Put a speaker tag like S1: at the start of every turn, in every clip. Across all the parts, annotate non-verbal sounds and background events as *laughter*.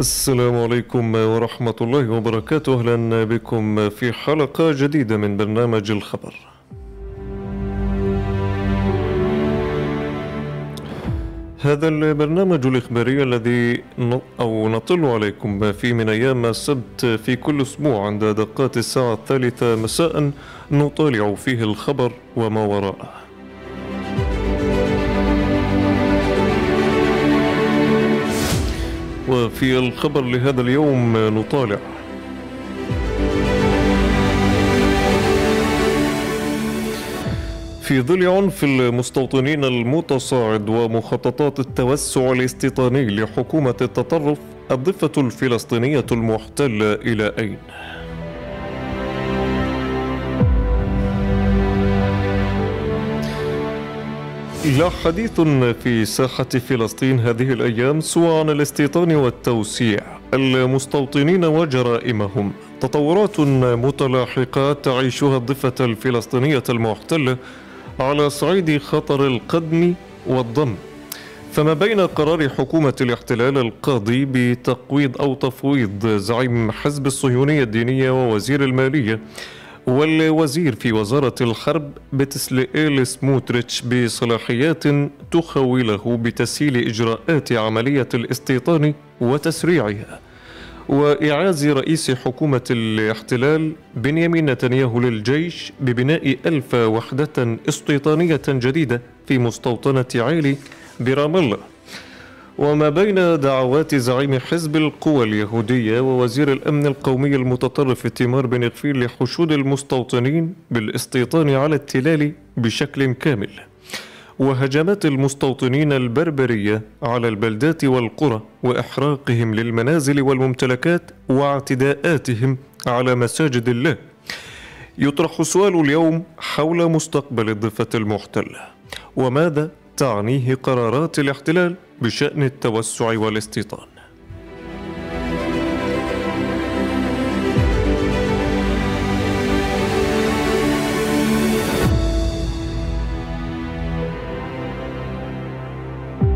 S1: السلام عليكم ورحمة الله وبركاته. أهلا بكم في حلقة جديدة من برنامج الخبر. هذا البرنامج الإخباري الذي أو نطل عليكم فيه من أيام السبت في كل أسبوع عند دقات الساعة الثالثة مساء نطالع فيه الخبر وما وراءه. وفي الخبر لهذا اليوم نطالع في ظل عنف المستوطنين المتصاعد ومخططات التوسع الاستيطاني لحكومة التطرف الضفة الفلسطينية المحتلة إلى أين؟ لا حديث في ساحة فلسطين هذه الأيام سوى عن الاستيطان والتوسيع. المستوطنين وجرائمهم. تطورات متلاحقة تعيشها الضفة الفلسطينية المحتلة على صعيد خطر القدم والضم. فما بين قرار حكومة الاحتلال القاضي بتقويض أو تفويض زعيم حزب الصهيونية الدينية ووزير المالية والوزير في وزارة الحرب بتسلئيل سموتريتش بصلاحيات تخوله بتسهيل إجراءات عملية الاستيطان وتسريعها. وإعاز رئيس حكومة الاحتلال بنيامين نتنياهو للجيش ببناء ألف وحدة استيطانية جديدة في مستوطنة عيلي برام الله. وما بين دعوات زعيم حزب القوى اليهودية ووزير الأمن القومي المتطرف تيمار بن غفير لحشود المستوطنين بالاستيطان على التلال بشكل كامل. وهجمات المستوطنين البربرية على البلدات والقرى وإحراقهم للمنازل والممتلكات واعتداءاتهم على مساجد الله. يطرح سؤال اليوم حول مستقبل الضفة المحتلة. وماذا تعنيه قرارات الاحتلال؟ بشأن التوسع والاستيطان.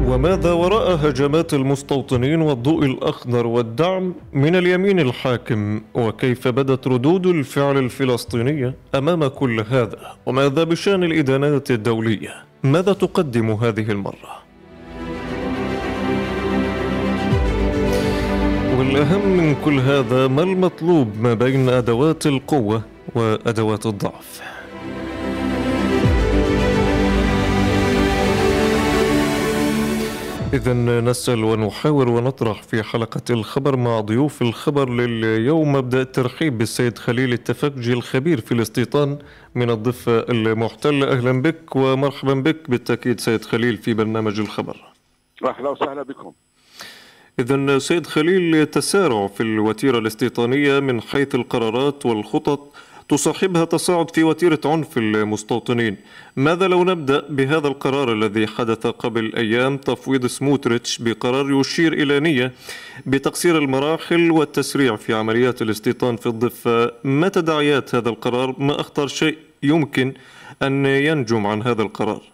S1: وماذا وراء هجمات المستوطنين والضوء الأخضر والدعم من اليمين الحاكم؟ وكيف بدت ردود الفعل الفلسطينية أمام كل هذا؟ وماذا بشأن الإدانات الدولية؟ ماذا تقدم هذه المرة؟ والأهم من كل هذا ما المطلوب ما بين أدوات القوة وأدوات الضعف. إذا نسأل ونحاور ونطرح في حلقة الخبر مع ضيوف الخبر لليوم. مبدأ الترحيب بالسيد خليل التفكجي الخبير في الاستيطان من الضفة المحتلة أهلا بك ومرحبا بك. بالتأكيد سيد خليل في برنامج الخبر.
S2: أهلا وسهلا بكم.
S1: إذا سيد خليل تسارع في الوتيرة الاستيطانية من حيث القرارات والخطط تصاحبها تصاعد في وتيرة عنف المستوطنين. ماذا لو نبدأ بهذا القرار الذي حدث قبل أيام؟ تفويض سموتريتش بقرار يشير إلى نية بتقصير المراحل والتسريع في عمليات الاستيطان في الضفة. ما تداعيات هذا القرار؟ ما أخطر شيء يمكن أن ينجم عن هذا القرار؟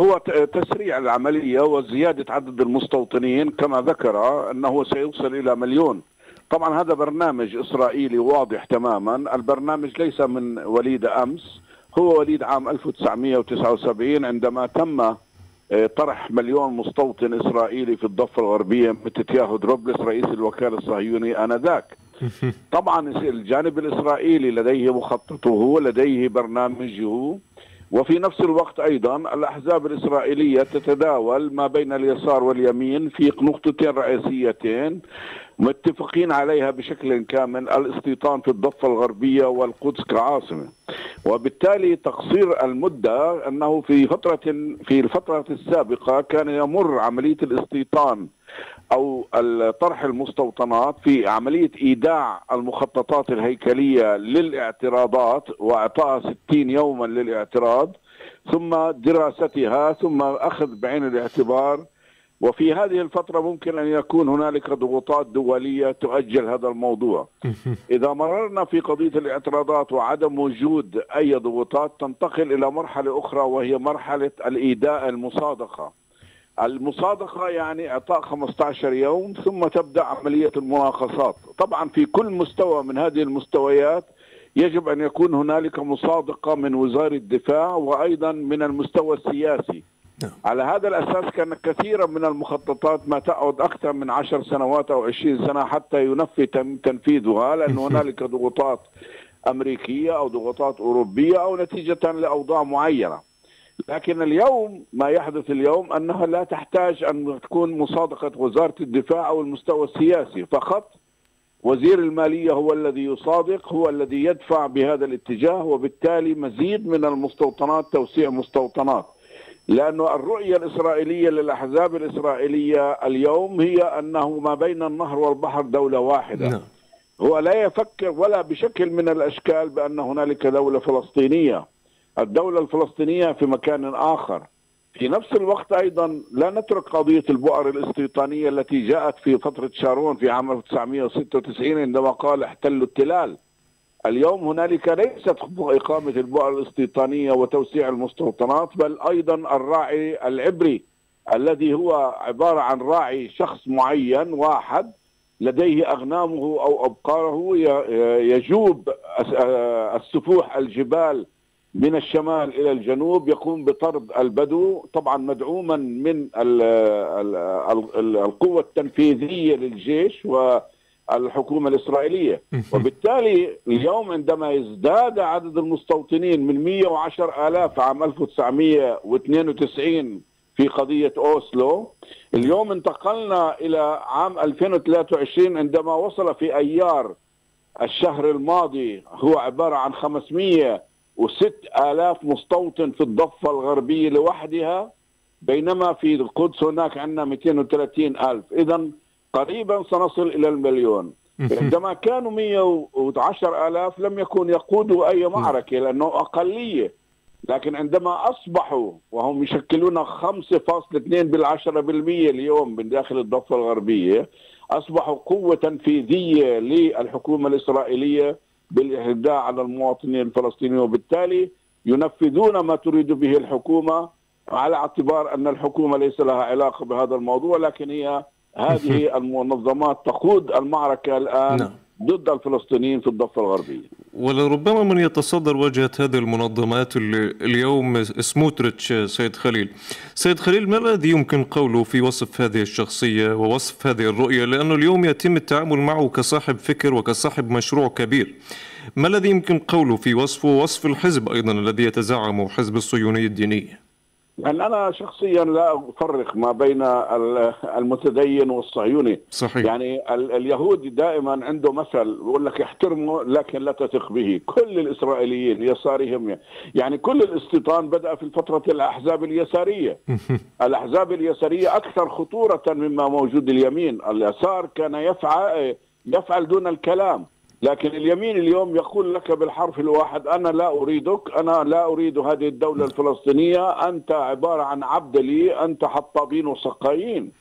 S2: هو تسريع العملية وزيادة عدد المستوطنين كما ذكر أنه سيوصل إلى مليون. طبعا هذا برنامج إسرائيلي واضح تماما. البرنامج ليس من وليد أمس هو وليد عام 1979 عندما تم آه، طرح مليون مستوطن إسرائيلي في الضفة الغربية متتياهو دروبلس رئيس الوكالة الصهيوني آنذاك. *laughs* طبعا الجانب الإسرائيلي لديه مخططه لديه برنامجه. وفي نفس الوقت أيضا الأحزاب الإسرائيلية تتداول ما بين اليسار واليمين في نقطتين رئيسيتين متفقين عليها بشكل كامل الاستيطان في الضفة الغربية والقدس كعاصمة. وبالتالي تقصير المدة أنه في فترة في الفترة السابقة كان يمر عملية الاستيطان أو طرح المستوطنات في عملية إيداع المخططات الهيكلية للاعتراضات واعطائها 60 يوما للاعتراض ثم دراستها ثم أخذ بعين الاعتبار. وفي هذه الفترة ممكن أن يكون هنالك ضغوطات دولية تؤجل هذا الموضوع. إذا مررنا في قضية الاعتراضات وعدم وجود أي ضغوطات تنتقل إلى مرحلة أخرى وهي مرحلة الإيداء المصادقة. المصادقة يعني إعطاء 15 يوم ثم تبدأ عملية المناقصات. طبعا في كل مستوى من هذه المستويات يجب أن يكون هنالك مصادقة من وزارة الدفاع وأيضا من المستوى السياسي. نعم. على هذا الأساس كان كثيرا من المخططات ما تعود أكثر من عشر سنوات أو عشرين سنة حتى ينفي تنفيذها لأن هنالك ضغوطات أمريكية أو ضغوطات أوروبية أو نتيجة لأوضاع معينة. لكن اليوم ما يحدث اليوم أنها لا تحتاج أن تكون مصادقة وزارة الدفاع أو المستوى السياسي. فقط وزير المالية هو الذي يصادق هو الذي يدفع بهذا الاتجاه وبالتالي مزيد من المستوطنات توسيع مستوطنات. لأنه الرؤية الإسرائيلية للأحزاب الإسرائيلية اليوم هي أنه ما بين النهر والبحر دولة واحدة. نعم. هو لا يفكر ولا بشكل من الأشكال بأن هنالك دولة فلسطينية. الدولة الفلسطينية في مكان آخر. في نفس الوقت أيضا لا نترك قضية البؤر الاستيطانية التي جاءت في فترة شارون في عام 1996 عندما قال احتلوا التلال. اليوم هنالك ليست إقامة البؤر الاستيطانية وتوسيع المستوطنات بل أيضا الراعي العبري الذي هو عبارة عن راعي شخص معين واحد لديه أغنامه أو أبقاره يجوب السفوح الجبال من الشمال إلى الجنوب يقوم بطرد البدو طبعا مدعوما من القوة التنفيذية للجيش و الحكومة الإسرائيلية وبالتالي اليوم عندما يزداد عدد المستوطنين من 110 آلاف عام 1992 في قضية أوسلو اليوم انتقلنا إلى عام 2023 عندما وصل في أيار الشهر الماضي هو عبارة عن 506 آلاف مستوطن في الضفة الغربية لوحدها بينما في القدس هناك عندنا 230 ألف إذا قريبا سنصل إلى المليون. عندما كانوا 110 ألاف لم يكن يقودوا أي معركة لأنه أقلية. لكن عندما أصبحوا وهم يشكلون 5.2 بالعشرة بالمية اليوم من داخل الضفة الغربية أصبحوا قوة تنفيذية للحكومة الإسرائيلية بالإهداء على المواطنين الفلسطينيين وبالتالي ينفذون ما تريد به الحكومة على اعتبار أن الحكومة ليس لها علاقة بهذا الموضوع لكن هي هذه *laughs* المنظمات تقود المعركة الآن نعم. ضد الفلسطينيين في الضفة الغربية.
S1: ولربما من يتصدر واجهة هذه المنظمات اليوم سموتريتش سيد خليل. سيد خليل ما الذي يمكن قوله في وصف هذه الشخصية ووصف هذه الرؤية؟ لأنه اليوم يتم التعامل معه كصاحب فكر وكصاحب مشروع كبير. ما الذي يمكن قوله في وصفه؟ ووصف الحزب أيضا الذي يتزعم حزب الصهيونية الدينية
S2: يعني أنا شخصيا لا أفرق ما بين المتدين والصهيوني.
S1: صحيح.
S2: يعني اليهود دائما عنده مثل بيقول لك احترمه لكن لا تثق به. كل الإسرائيليين يسارهم. يعني كل الاستيطان بدأ في فترة الأحزاب اليسارية. *laughs* الأحزاب اليسارية أكثر خطورة مما موجود اليمين. اليسار كان يفعل يفعل دون الكلام. لكن اليمين اليوم يقول لك بالحرف الواحد أنا لا أريدك أنا لا أريد هذه الدولة الفلسطينية أنت عبارة عن عبد لي أنت حطابين وسقايين.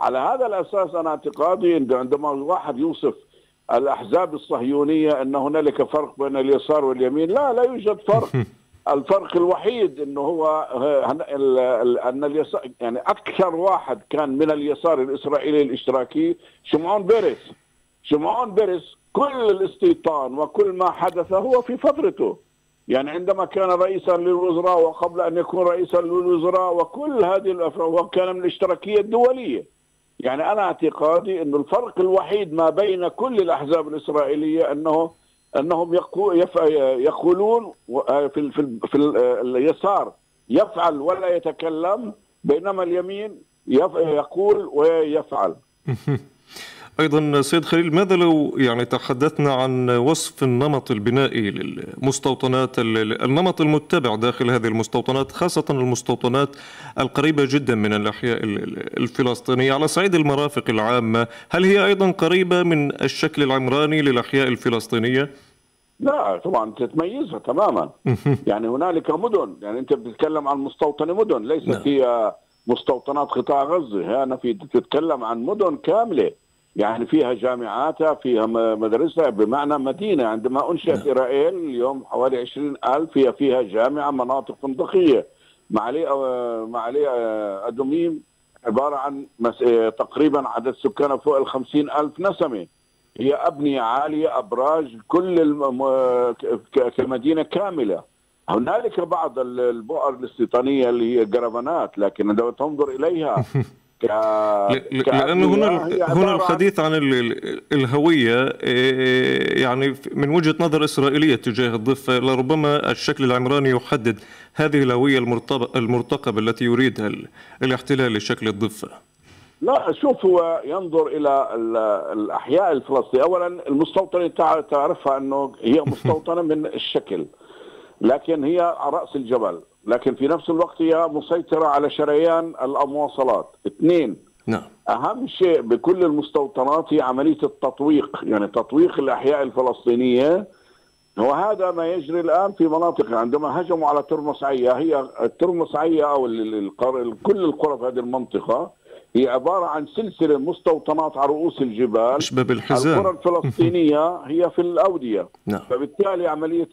S2: على هذا الأساس أنا اعتقادي عندما الواحد يوصف الأحزاب الصهيونية إن هنالك فرق بين اليسار واليمين لا لا يوجد فرق. *laughs* الفرق الوحيد إنه هو أن اليسار يعني أكثر واحد كان من اليسار الإسرائيلي الاشتراكي شمعون بيرس شمعون بيرس كل الاستيطان وكل ما حدث هو في فترته يعني عندما كان رئيسا للوزراء وقبل أن يكون رئيسا للوزراء وكل هذه الأفراد وكان من الاشتراكية الدولية. يعني أنا اعتقادي انه الفرق الوحيد ما بين كل الأحزاب الإسرائيلية انه أنهم يقولون في في في اليسار يفعل ولا يتكلم بينما اليمين يقول ويفعل. *laughs*
S1: أيضا سيد خليل ماذا لو يعني تحدثنا عن وصف النمط البنائي للمستوطنات النمط المتبع داخل هذه المستوطنات خاصة المستوطنات القريبة جدا من الأحياء الفلسطينية على صعيد المرافق العامة. هل هي أيضا قريبة من الشكل العمراني للأحياء الفلسطينية؟
S2: لا طبعا تتميزها تماما. يعني هنالك مدن يعني أنت بتتكلم عن مستوطنة مدن ليست نعم. هي مستوطنات قطاع غزة. هنا في تتكلم عن مدن كاملة. يعني فيها جامعاتها فيها مدرسة بمعنى مدينة. عندما أنشأت نعم. إسرائيل اليوم حوالي 20 ألف هي فيها جامعة مناطق فندقية معلي معلي أدوميم عبارة عن تقريبا عدد سكانها فوق ال 50 ألف نسمة. هي أبنية عالية أبراج كل الم... كمدينة كاملة. هنالك بعض البؤر الاستيطانية اللي هي جرافانات لكن عندما تنظر إليها *laughs*
S1: لأنه هنا هنا الحديث عن الهوية إيه، يعني من وجهة نظر إسرائيلية تجاه الضفة لربما الشكل العمراني يحدد هذه الهوية المرتقبة التي يريدها الاحتلال لشكل الضفة.
S2: لا شوف هو ينظر إلى الأحياء الفلسطينية، اولا المستوطنة تعرفها أنه هي مستوطنة من الشكل لكن هي على رأس الجبل لكن في نفس الوقت هي مسيطرة على شريان المواصلات اثنين نعم. أهم شيء بكل المستوطنات هي عملية التطويق يعني تطويق الأحياء الفلسطينية. وهذا ما يجري الآن في مناطق عندما هجموا على ترمس عيا هي الترمس عيا أو كل القرى في هذه المنطقة هي عبارة عن سلسلة مستوطنات على رؤوس الجبال.
S1: أشبه بالحزام.
S2: القرى الفلسطينية هي في الأودية. نعم. فبالتالي عملية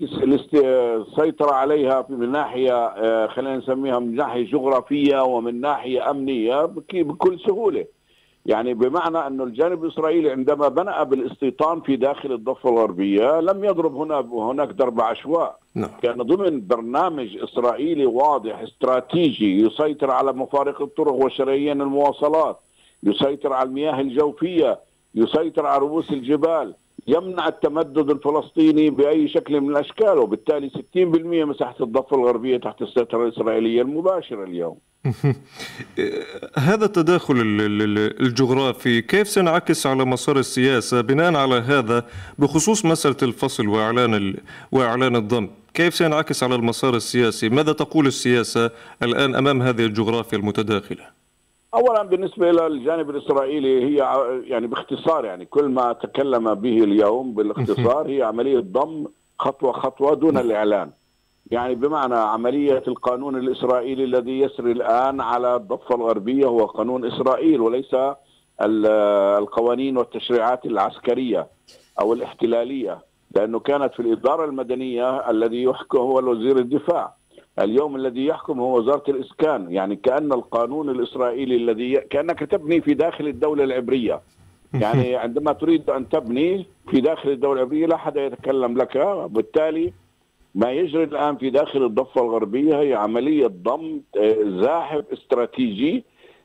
S2: السيطرة عليها من ناحية آه، خلينا نسميها من ناحية جغرافية ومن ناحية أمنية بكل سهولة. يعني بمعنى أن الجانب الإسرائيلي عندما بدأ بالاستيطان في داخل الضفة الغربية لم يضرب هنا هناك ضرب عشواء. نعم. كان ضمن برنامج إسرائيلي واضح استراتيجي يسيطر على مفارق الطرق وشريان المواصلات يسيطر على المياه الجوفية يسيطر على رؤوس الجبال يمنع التمدد الفلسطيني بأي شكل من الأشكال وبالتالي 60% مساحة الضفة الغربية تحت السيطرة الإسرائيلية المباشرة اليوم. *laughs*
S1: هذا التداخل الجغرافي كيف سينعكس على مسار السياسة بناء على هذا بخصوص مسألة الفصل وإعلان وإعلان الضم؟ كيف سينعكس على المسار السياسي؟ ماذا تقول السياسة الآن أمام هذه الجغرافيا المتداخلة؟
S2: اولا بالنسبة إلى الجانب الإسرائيلي هي يعني باختصار يعني كل ما تكلم به اليوم بالاختصار هي عملية ضم خطوة خطوة دون الإعلان يعني بمعنى عملية القانون الإسرائيلي الذي يسري الآن على الضفة الغربية هو قانون إسرائيل وليس القوانين والتشريعات العسكرية أو الاحتلالية لأنه كانت في الإدارة المدنية الذي يحكم هو وزير الدفاع. اليوم الذي يحكم هو وزارة الإسكان يعني كأن القانون الإسرائيلي الذي كأنك تبني في داخل الدولة العبرية. يعني عندما تريد أن تبني في داخل الدولة العبرية لا أحد يتكلم لك. بالتالي ما يجري الآن في داخل الضفة الغربية هي عملية ضم آه، زاحف استراتيجي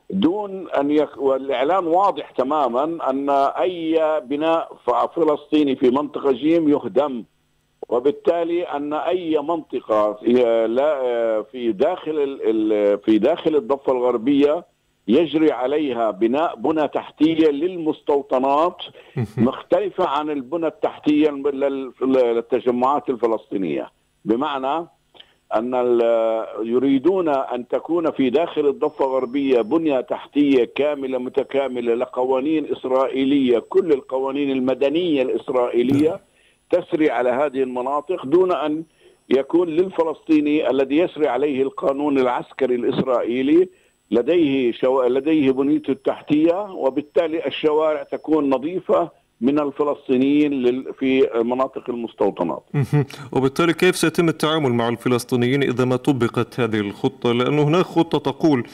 S2: دون أن يك... والإعلان واضح تماما أن أي بناء فلسطيني في منطقة جيم يهدم وبالتالي أن أي منطقة في داخل في داخل الضفة الغربية يجري عليها بناء بنى تحتية للمستوطنات مختلفة عن البنى التحتية للتجمعات الفلسطينية. بمعنى أن يريدون أن تكون في داخل الضفة الغربية بنية تحتية كاملة متكاملة لقوانين إسرائيلية كل القوانين المدنية الإسرائيلية تسري على هذه المناطق دون أن يكون للفلسطيني الذي يسري عليه القانون العسكري الإسرائيلي لديه شو... لديه بنيته التحتية وبالتالي الشوارع تكون نظيفة من الفلسطينيين في مناطق المستوطنات.
S1: وبالتالي كيف سيتم التعامل مع الفلسطينيين إذا ما طبقت هذه الخطة؟ لأنه هناك خطة تقول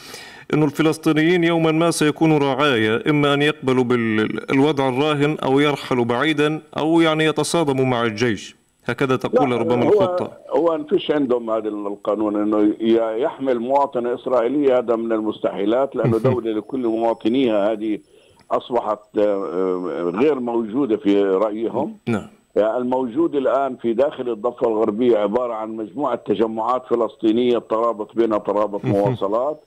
S1: أن الفلسطينيين يوما ما سيكونوا رعايا إما أن يقبلوا بالوضع الراهن أو يرحلوا بعيدا أو يعني يتصادموا مع الجيش. هكذا تقول ربما الخطة.
S2: هو ما فيش عندهم هذا القانون إنه يحمل مواطنة اسرائيلية هذا من المستحيلات لأنه دولة لكل مواطنيها هذه أصبحت آه، آه، غير موجودة في رأيهم. نعم. يعني الموجود الآن في داخل الضفة الغربية عبارة عن مجموعة تجمعات فلسطينية ترابط بينها ترابط مواصلات.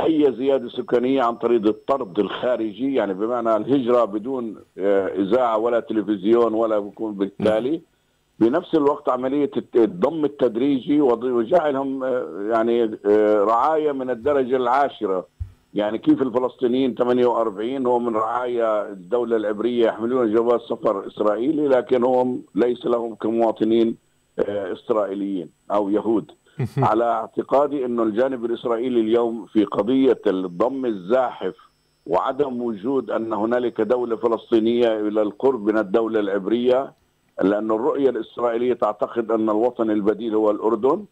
S2: أي زيادة سكانية عن طريق الطرد الخارجي يعني بمعنى الهجرة بدون آه، إذاعة ولا تلفزيون ولا بكون بالتالي. بنفس الوقت عملية الضم التدريجي وجعلهم آه، يعني آه، رعاية من الدرجة العاشرة. يعني كيف الفلسطينيين 48 هو من رعايا الدولة العبرية يحملون جواز سفر إسرائيلي لكن هم ليس لهم كمواطنين إسرائيليين أو يهود. على اعتقادي إنه الجانب الإسرائيلي اليوم في قضية الضم الزاحف وعدم وجود أن هنالك دولة فلسطينية إلى القرب من الدولة العبرية لأن الرؤية الإسرائيلية تعتقد أن الوطن البديل هو الأردن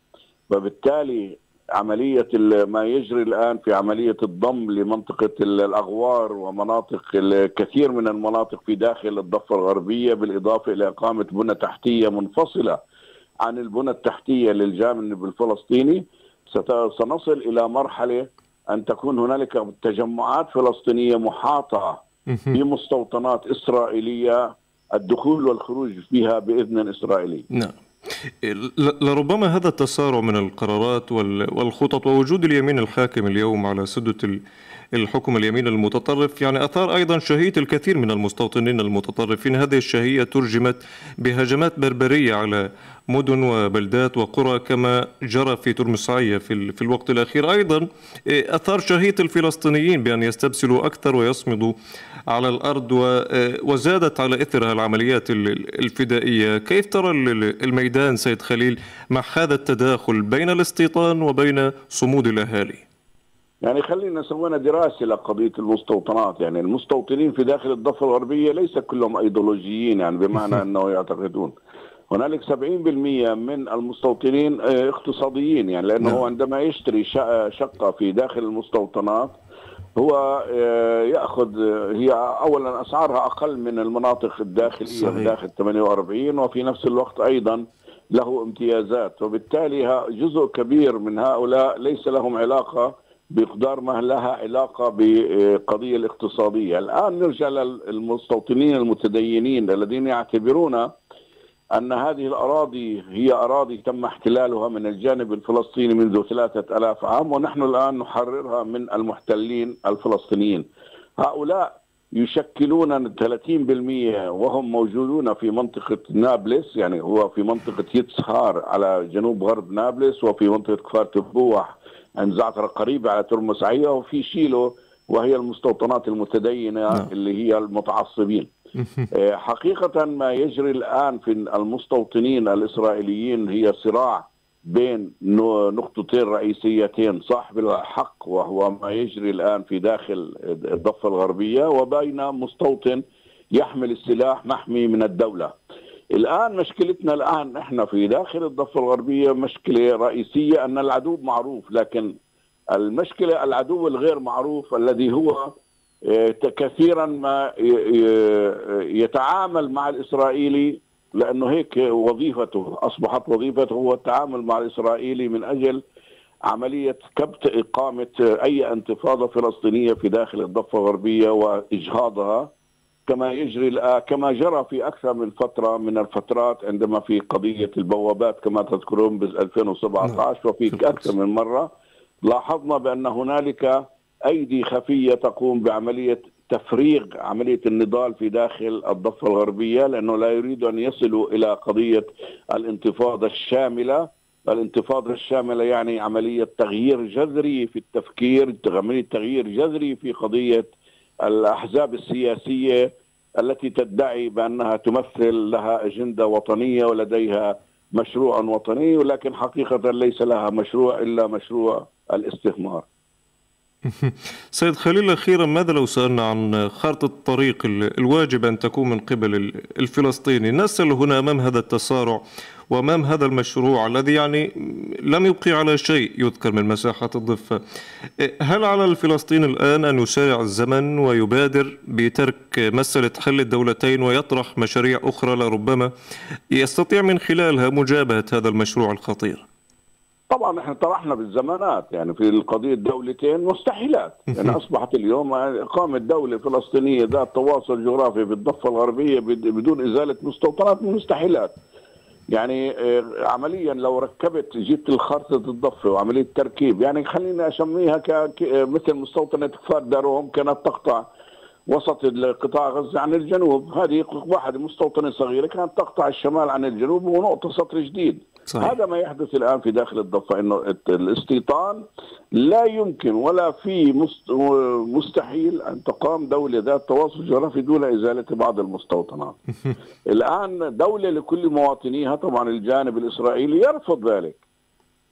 S2: فبالتالي عملية ما يجري الآن في عملية الضم لمنطقة الأغوار ومناطق كثير من المناطق في داخل الضفة الغربية بالإضافة إلى إقامة بنى تحتية منفصلة عن البنى التحتية للجانب الفلسطيني. سنصل إلى مرحلة أن تكون هنالك تجمعات فلسطينية محاطة بمستوطنات إسرائيلية الدخول والخروج فيها بإذن إسرائيلي.
S1: نعم. لربما هذا التسارع من القرارات والخطط ووجود اليمين الحاكم اليوم على سدة الحكم اليمين المتطرف يعني أثار أيضا شهية الكثير من المستوطنين المتطرفين. هذه الشهية ترجمت بهجمات بربرية على مدن وبلدات وقرى كما جرى في ترمسعية في, في الوقت الأخير. أيضا إيه، أثار شهية الفلسطينيين بأن يستبسلوا أكثر ويصمدوا على الأرض إيه، وزادت على إثرها العمليات الفدائية. كيف ترى الميدان سيد خليل مع هذا التداخل بين الاستيطان وبين صمود الأهالي؟
S2: يعني خلينا سوينا دراسة لقضية المستوطنات. يعني المستوطنين في داخل الضفة الغربية ليس كلهم أيديولوجيين يعني بمعنى *laughs* أنه يعتقدون. هنالك 70% من المستوطنين آه، اقتصاديين يعني لأنه نعم. عندما يشتري شقة في داخل المستوطنات هو آه، يأخذ آه، هي اولا أسعارها أقل من المناطق الداخلية صحيح. داخل 48 وفي نفس الوقت أيضا له امتيازات وبالتالي جزء كبير من هؤلاء ليس لهم علاقة بمقدار ما لها علاقة بقضية الاقتصادية الآن نرجع للمستوطنين المتدينين الذين يعتبرون أن هذه الأراضي هي أراضي تم احتلالها من الجانب الفلسطيني منذ ثلاثة ألاف عام ونحن الآن نحررها من المحتلين الفلسطينيين هؤلاء يشكلون 30% وهم موجودون في منطقة نابلس يعني هو في منطقة يتسهار على جنوب غرب نابلس وفي منطقة كفار تبوح عند زعتر قريبة على ترمسعية وفي شيلو وهي المستوطنات المتدينة نعم. اللي هي المتعصبين *laughs* حقيقة ما يجري الآن في المستوطنين الإسرائيليين هي صراع بين نقطتين رئيسيتين صاحب الحق وهو ما يجري الآن في داخل الضفة الغربية وبين مستوطن يحمل السلاح محمي من الدولة. الآن مشكلتنا الآن إحنا في داخل الضفة الغربية مشكلة رئيسية أن العدو معروف لكن المشكلة العدو الغير معروف الذي هو كثيرا ما يتعامل مع الإسرائيلي لأنه هيك وظيفته أصبحت وظيفته هو التعامل مع الإسرائيلي من أجل عملية كبت إقامة أي انتفاضة فلسطينية في داخل الضفة الغربية وإجهاضها كما يجري كما جرى في أكثر من فترة من الفترات عندما في قضية البوابات كما تذكرون ب 2017 نعم. وفي أكثر من مرة لاحظنا بأن هنالك أيدي خفية تقوم بعملية تفريغ عملية النضال في داخل الضفة الغربية لأنه لا يريد أن يصلوا إلى قضية الانتفاضة الشاملة. الانتفاضة الشاملة يعني عملية تغيير جذري في التفكير عملية تغيير جذري في قضية الأحزاب السياسية التي تدعي بأنها تمثل لها أجندة وطنية ولديها مشروع وطني ولكن حقيقة ليس لها مشروع إلا مشروع الاستثمار. *laughs*
S1: سيد خليل أخيرا ماذا لو سألنا عن خارطة الطريق الواجب أن تكون من قبل الفلسطيني؟ نسأل هنا أمام هذا التسارع وأمام هذا المشروع الذي يعني لم يبقي على شيء يذكر من مساحة الضفة. هل على الفلسطيني الآن أن يسارع الزمن ويبادر بترك مسألة حل الدولتين ويطرح مشاريع أخرى؟ لربما يستطيع من خلالها مجابهة هذا المشروع الخطير.
S2: طبعا إحنا طرحنا بالزمانات يعني في القضية الدولتين مستحيلات. يعني أصبحت اليوم إقامة دولة فلسطينية ذات تواصل جغرافي بالضفة الغربية بدون إزالة مستوطنات مستحيلات. يعني آه، عمليا لو ركبت جبت الخرطة الضفة وعملية تركيب يعني خليني أسميها مثل مستوطنة كفار داروم كانت تقطع وسط قطاع غزة عن الجنوب. هذه واحدة مستوطنة صغيرة كانت تقطع الشمال عن الجنوب ونقطة سطر جديد. صحيح. هذا ما يحدث الآن في داخل الضفة إنه الاستيطان لا يمكن ولا في مستحيل أن تقام دولة ذات تواصل جغرافي دون إزالة بعض المستوطنات *laughs* الآن دولة لكل مواطنيها طبعا الجانب الإسرائيلي يرفض ذلك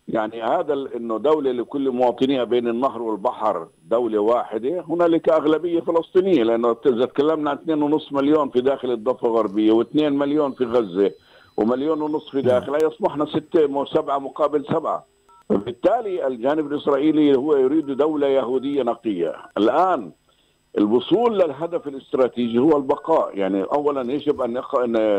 S2: يعني هذا إنه دولة لكل مواطنيها بين النهر والبحر دولة واحدة هنالك أغلبية فلسطينية لأنه إذا تكلمنا عن 2.5 مليون في داخل الضفة الغربية و2 مليون في غزة ومليون ونصف في داخلها يصبحنا ستة سبعة مقابل سبعة. فبالتالي الجانب الإسرائيلي هو يريد دولة يهودية نقية. الآن الوصول للهدف الاستراتيجي هو البقاء. يعني اولا يجب أن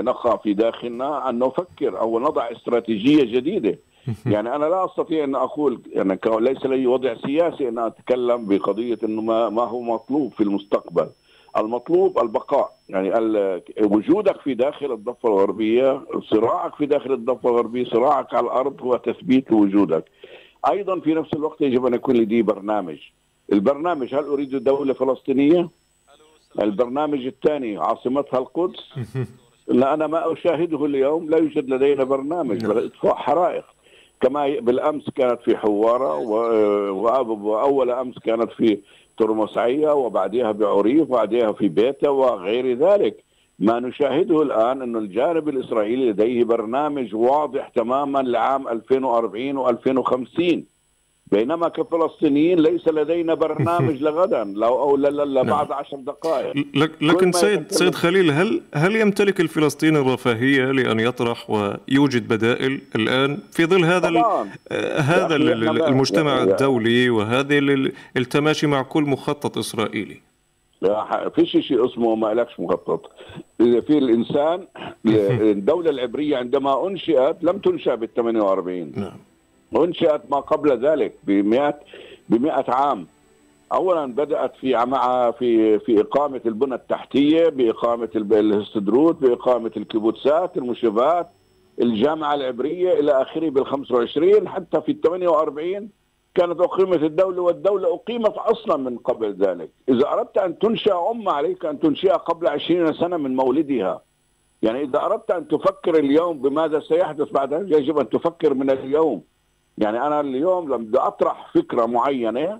S2: نقع في داخلنا أن نفكر أو نضع استراتيجية جديدة. يعني أنا لا أستطيع أن أقول يعني ليس لي وضع سياسي أن أتكلم بقضية إنه ما, ما هو مطلوب في المستقبل. المطلوب البقاء. يعني وجودك في داخل الضفة الغربية صراعك في داخل الضفة الغربية صراعك على الأرض هو تثبيت لوجودك أيضا في نفس الوقت يجب أن يكون لدي برنامج. البرنامج هل أريد دولة فلسطينية؟ البرنامج الثاني عاصمتها القدس؟ *laughs* لا أنا ما أشاهده اليوم. لا يوجد لدينا برنامج إطفاء حرائق. كما بالأمس كانت في حوارة وأول أمس كانت في ترمسعيه وبعدها بعريف وبعدها في بيتا وغير ذلك. ما نشاهده الآن انه الجانب الإسرائيلي لديه برنامج واضح تماما لعام 2040 و2050 بينما كفلسطينيين ليس لدينا برنامج *laughs* لغدا لو أو لا بعد نعم. عشر دقائق.
S1: لكن سيد سيد خليل هل هل يمتلك الفلسطيني الرفاهية لأن يطرح ويوجد بدائل الآن في ظل هذا هذا المجتمع الدولي وهذه التماشي مع كل مخطط إسرائيلي؟
S2: لا فيش شيء اسمه ما لكش مخطط. إذا في الإنسان *laughs* الدولة العبرية عندما أنشئت لم تنشأ بال 48 نعم. انشئت ما قبل ذلك بمئات بمئة عام اولا بدأت في مع في في إقامة البنى التحتية بإقامة الهستدروت بإقامة الكيبوتسات المشيفات الجامعة العبرية إلى آخره بال 25 حتى في ال 48 كانت أقيمت الدولة والدولة أقيمت أصلا من قبل ذلك، إذا أردت أن تنشأ أمة عليك أن تنشئها قبل 20 سنة من مولدها. يعني إذا أردت أن تفكر اليوم بماذا سيحدث بعد يجب أن تفكر من اليوم. يعني أنا اليوم لما بدي أطرح فكرة معينة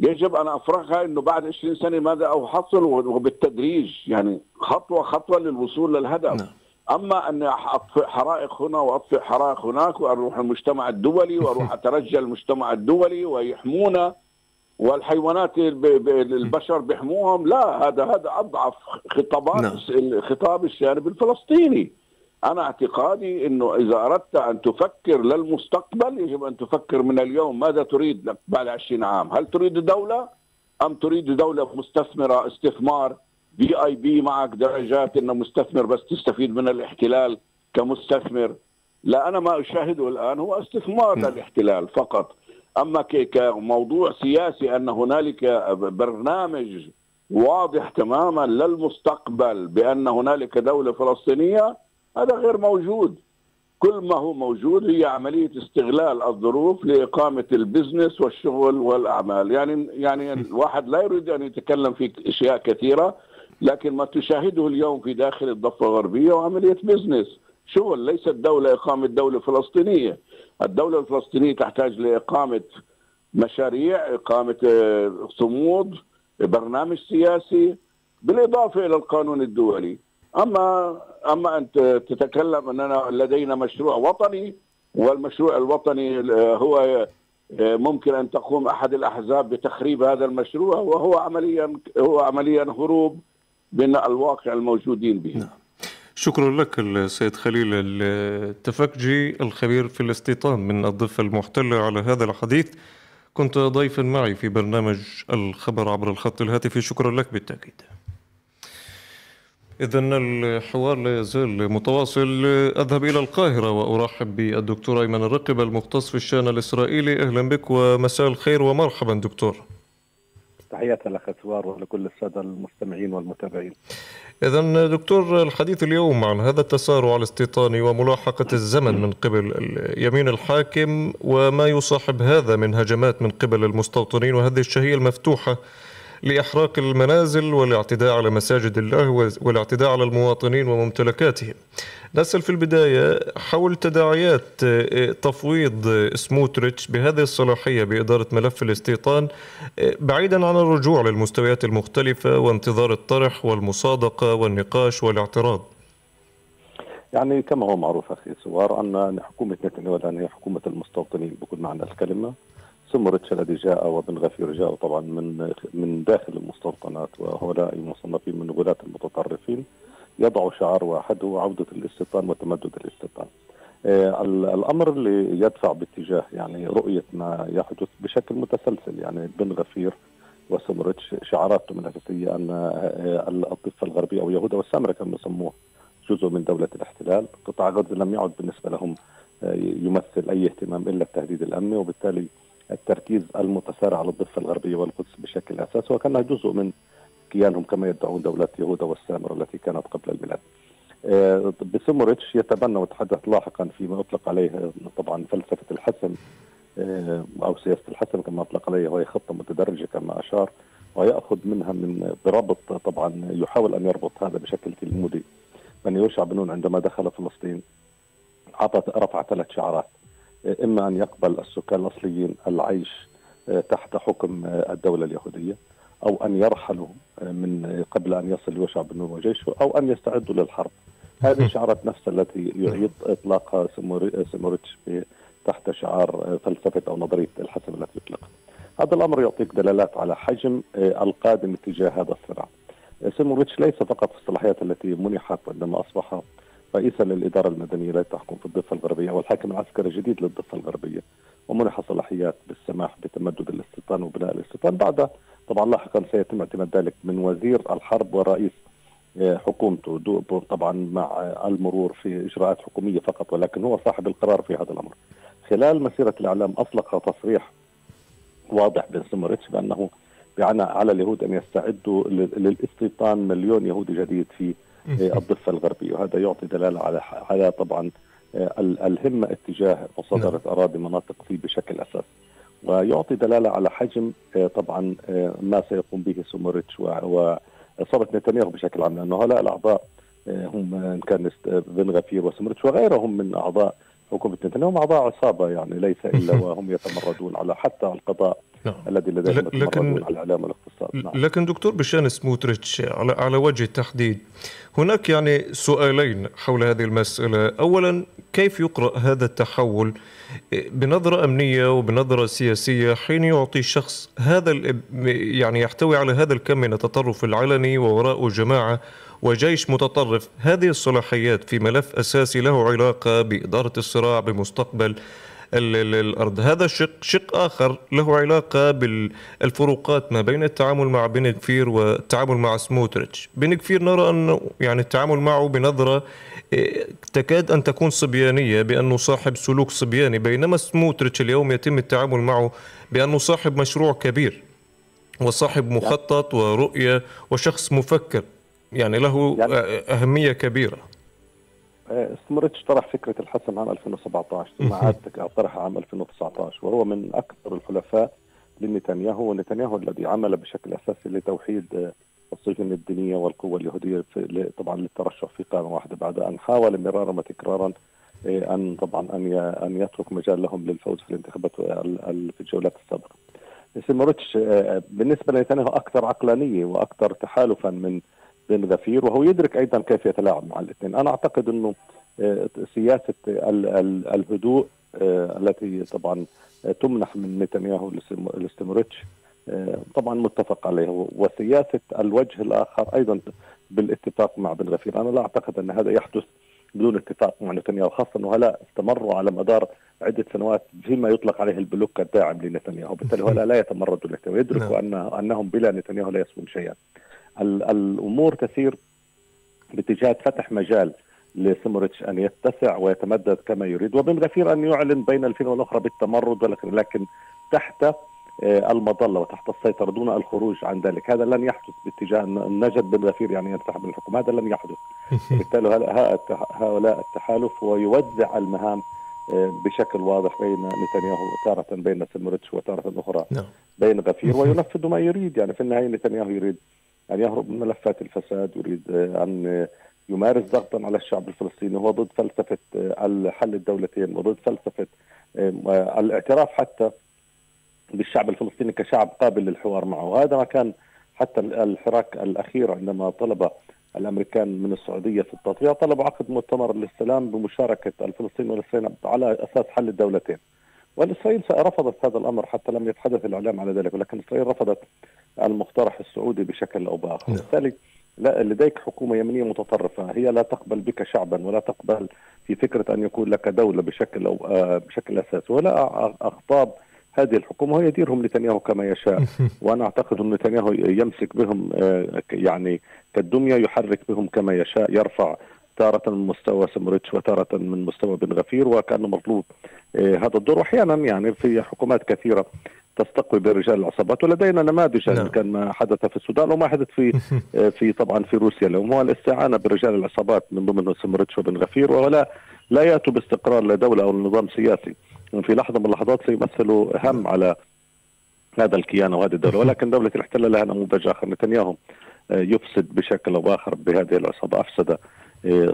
S2: يجب ان أفرغها إنه بعد 20 سنة ماذا احصل وبالتدريج يعني خطوة خطوة للوصول للهدف نعم. أما أني أطفئ حرائق هنا وأطفئ حرائق هناك وأروح المجتمع الدولي وأروح *laughs* أترجى المجتمع الدولي ويحمونا والحيوانات البشر بيحموهم لا هذا هذا أضعف خطابات نعم. خطاب الجانب الفلسطيني أنا اعتقادي إنه إذا أردت أن تفكر للمستقبل يجب أن تفكر من اليوم ماذا تريد بعد 20 عام. هل تريد دولة أم تريد دولة مستثمرة استثمار VIP معك درجات إنه مستثمر بس تستفيد من الاحتلال كمستثمر؟ لا أنا ما أشاهده الآن هو استثمار. للاحتلال فقط. أما كموضوع سياسي أن هنالك برنامج واضح تماما للمستقبل بأن هنالك دولة فلسطينية هذا غير موجود. كل ما هو موجود هي عملية استغلال الظروف لإقامة ال business والشغل والأعمال. يعني يعني الواحد لا يريد أن يتكلم في أشياء كثيرة لكن ما تشاهده اليوم في داخل الضفة الغربية وعملية بزنس شغل ليست دولة إقامة دولة فلسطينية. الدولة الفلسطينية تحتاج لإقامة مشاريع إقامة آه، صمود برنامج سياسي بالإضافة إلى القانون الدولي. أما أما أن تتكلم اننا لدينا مشروع وطني والمشروع الوطني هو ممكن أن تقوم أحد الأحزاب بتخريب هذا المشروع وهو عمليا هو عمليا هروب من الواقع الموجودين به. نعم.
S1: شكرا لك السيد خليل التفكجي الخبير في الاستيطان من الضفة المحتلة على هذا الحديث كنت ضيفا معي في برنامج الخبر عبر الخط الهاتفي شكرا لك بالتأكيد إذا الحوار لا يزال متواصل. أذهب إلى القاهرة وأرحب بالدكتور أيمن الرقب المختص في الشأن الإسرائيلي. أهلا بك ومساء الخير ومرحبا دكتور.
S3: تحياتي لك سوار ولكل السادة المستمعين والمتابعين.
S1: إذا دكتور الحديث اليوم عن هذا التسارع الاستيطاني وملاحقة الزمن من قبل يمين الحاكم وما يصاحب هذا من هجمات من قبل المستوطنين وهذه الشهية المفتوحة لإحراق المنازل والاعتداء على مساجد الله والاعتداء على المواطنين وممتلكاتهم. نسأل في البداية حول تداعيات آه، تفويض سموتريتش بهذه الصلاحية بإدارة ملف الاستيطان آه، بعيدا عن الرجوع للمستويات المختلفة وانتظار الطرح والمصادقة والنقاش والاعتراض.
S3: يعني كما هو معروف أخي سوار أن حكومة نتنياهو الآن هي حكومة المستوطنين بكل معنى الكلمة سمرتش الذي جاء وبن غفير جاء طبعا من من داخل المستوطنات وهؤلاء المصنفين من غلاة المتطرفين. يضع شعار واحد هو عودة الاستيطان وتمدد الاستيطان. آه الأمر اللي يدفع باتجاه يعني رؤية ما يحدث بشكل متسلسل يعني بن غفير وسمرتش شعاراتهم الأساسية أن آه الضفه الغربيه أو يهودا والسامره كانوا يسموه جزء من دولة الاحتلال، قطاع غزة لم يعد بالنسبة لهم آه يمثل أي اهتمام إلا التهديد الأمني وبالتالي التركيز المتسارع على الضفه الغربية والقدس بشكل اساسي وكانها جزء من كيانهم كما يدعون دولة يهودا والسامرة التي كانت قبل الميلاد. آه، بسموريتش يتبنى وتحدث لاحقا فيما أطلق عليه طبعا فلسفة الحسم آه، أو سياسة الحسم كما أطلق عليه وهي خطه متدرجة كما أشار ويأخذ منها من بربط طبعا يحاول أن يربط هذا بشكل تلمودي. بني يوشع بن نون عندما دخل فلسطين عطى رفع ثلاث شعارات. آه، إما أن يقبل السكان الأصليين العيش تحت حكم الدولة اليهودية أو أن يرحلوا من قبل أن يصل يوشع بن نون وجيشه أو أن يستعدوا للحرب. هذه الشعارات نفسها التي يعيد اطلاقها سموريتش تحت شعار فلسفة أو نظرية الحسم التي يطلقها. هذا الأمر يعطيك دلالات على حجم القادم اتجاه هذا الصراع. سيموريتش ليس فقط في الصلاحيات التي منحت عندما أصبح رئيسا للإدارة المدنية التي تحكم في الضفة الغربية والحاكم العسكري الجديد للضفة الغربية ومنح صلاحيات بالسماح بتمدد الاستيطان وبناء الاستيطان بعد طبعا لاحقا سيتم اعتماد ذلك من وزير الحرب ورئيس آه، حكومته طبعا مع المرور في إجراءات حكومية فقط ولكن هو صاحب القرار في هذا الأمر. خلال مسيرة الإعلام أطلق تصريح واضح بن سمرتش بأنه بعنى على اليهود أن يستعدوا للاستيطان مليون يهودي جديد في آه، الضفة الغربية وهذا يعطي دلالة على على طبعا آه، الهمة اتجاه مصادرة نعم. أراضي مناطق فيه بشكل اساسي. ويعطي دلالة على حجم آه، طبعا آه، ما سيقوم به سوموريتش وإصابة نتنياهو بشكل عام لأنه هؤلاء الأعضاء آه، هم إن كان بن غفير وسوموريتش وغيرهم من أعضاء حكومة نتنياهو هم أعضاء عصابة يعني ليس إلا وهم يتمردون على حتى القضاء نعم. الذي لديهم لكن على الإعلام والاقتصاد.
S1: نعم. لكن دكتور بشان سموتريتش على على وجه التحديد هناك يعني سؤالين حول هذه المسألة. اولا كيف يقرأ هذا التحول؟ بنظرة أمنية وبنظرة سياسية حين يعطي شخص هذا يعني يحتوي على هذا الكم من التطرف العلني ووراءه جماعة وجيش متطرف. هذه الصلاحيات في ملف أساسي له علاقة بإدارة الصراع بمستقبل الأرض. هذا شق شق آخر له علاقة بالفروقات ما بين التعامل مع بن كفير والتعامل مع سموتريتش. بن كفير نرى انه يعني التعامل معه بنظرة إيه، تكاد أن تكون صبيانية بانه صاحب سلوك صبياني بينما سموتريتش اليوم يتم التعامل معه بانه صاحب مشروع كبير وصاحب مخطط ورؤية وشخص مفكر. يعني له يعني أهمية كبيرة
S3: استمرتش طرح فكرة الحسم عام 2017 ثم عاد طرحها عام 2019 وهو من أكثر الحلفاء لنتنياهو ونتنياهو الذي عمل بشكل أساسي لتوحيد السجن الدينية والقوة اليهودية في طبعا للترشح في قائمه واحدة بعد أن حاول مرارا وتكرارا أن طبعا أن أن يترك مجال لهم للفوز في الانتخابات في الجولات السابقة. سيموريتش بالنسبة لنتنياهو أكثر عقلانية وأكثر تحالفا من بن غفير وهو يدرك أيضا كيف يتلاعب مع الاثنين. أنا أعتقد إنه آه، سياسة الهدوء آه، التي طبعا تمنح من نتنياهو لاستمرتش آه، طبعا متفق عليه. وسياسة الوجه الآخر أيضا بالاتفاق مع بن غفير. أنا لا أعتقد أن هذا يحدث بدون اتفاق مع نتنياهو خاصة انه هؤلاء استمروا على مدار عدة سنوات فيما يطلق عليه البلوك الداعم لنتنياهو. بالتالي هؤلاء لا يتمردوا نتنياهو يدركوا نعم. ان أنهم بلا نتنياهو لا يسوون شيئا. الأمور تسير باتجاه فتح مجال لسموريتش أن يتسع ويتمدد كما يريد وبن غفير أن يعلن بين الفين والأخرى بالتمرد ولكن لكن تحت آه، المظلة وتحت السيطرة دون الخروج عن ذلك. هذا لن يحدث باتجاه نجد بن غفير يعني ينسحب من الحكم. هذا لن يحدث. *laughs* بالتالي هؤلاء التحالف ويوزع المهام آه، بشكل واضح بين نتنياهو تارة بين سمرتش وتارة أخرى نعم. بين غفير *laughs* وينفذ ما يريد. يعني في النهاية نتنياهو يريد أن يهرب من ملفات الفساد يريد أن يمارس ضغطا على الشعب الفلسطيني هو ضد فلسفة الحل الدولتين وضد فلسفة الاعتراف حتى بالشعب الفلسطيني كشعب قابل للحوار معه وهذا ما كان حتى الحراك الأخير عندما طلب الأمريكان من السعودية في التطبيع طلبوا عقد مؤتمر للسلام بمشاركة الفلسطينيين والاسرائيليين على أساس حل الدولتين. والاسرائيل رفضت هذا الأمر حتى لم يتحدث الإعلام على ذلك ولكن إسرائيل رفضت المقترح السعودي بشكل أو بآخر، نعم. وبالتالي لا لديك حكومة يمنية متطرفة. هي لا تقبل بك شعبا ولا تقبل في فكرة أن يكون لك دولة بشكل أو آه، بشكل أساسي. ولا أخطاب هذه الحكومة. ويديرهم نتنياهو كما يشاء. *laughs* وأنا أعتقد أن نتنياهو يمسك بهم آه، يعني كالدمية يحرك بهم كما يشاء يرفع تارة من مستوى سمرتش وتارة من مستوى بن غفير وكان مطلوب آه، هذا الدور. وأحيانا يعني في حكومات كثيرة تستقوي برجال العصابات ولدينا نماذج نعم. كان ما حدث في السودان وما حدث في آه، في طبعا في روسيا اليوم. هو الاستعانة برجال العصابات من ضمنهم سمرتش وبن غفير ولا لا يأتوا باستقرار لدولة أو نظام سياسي. في لحظة من اللحظات سيمثلوا هم على هذا الكيان وهذه الدولة. *laughs* ولكن دولة الاحتلال لها نموذج آخر نتنياهو آه، يفسد بشكل أو بآخر بهذه العصابة أفسد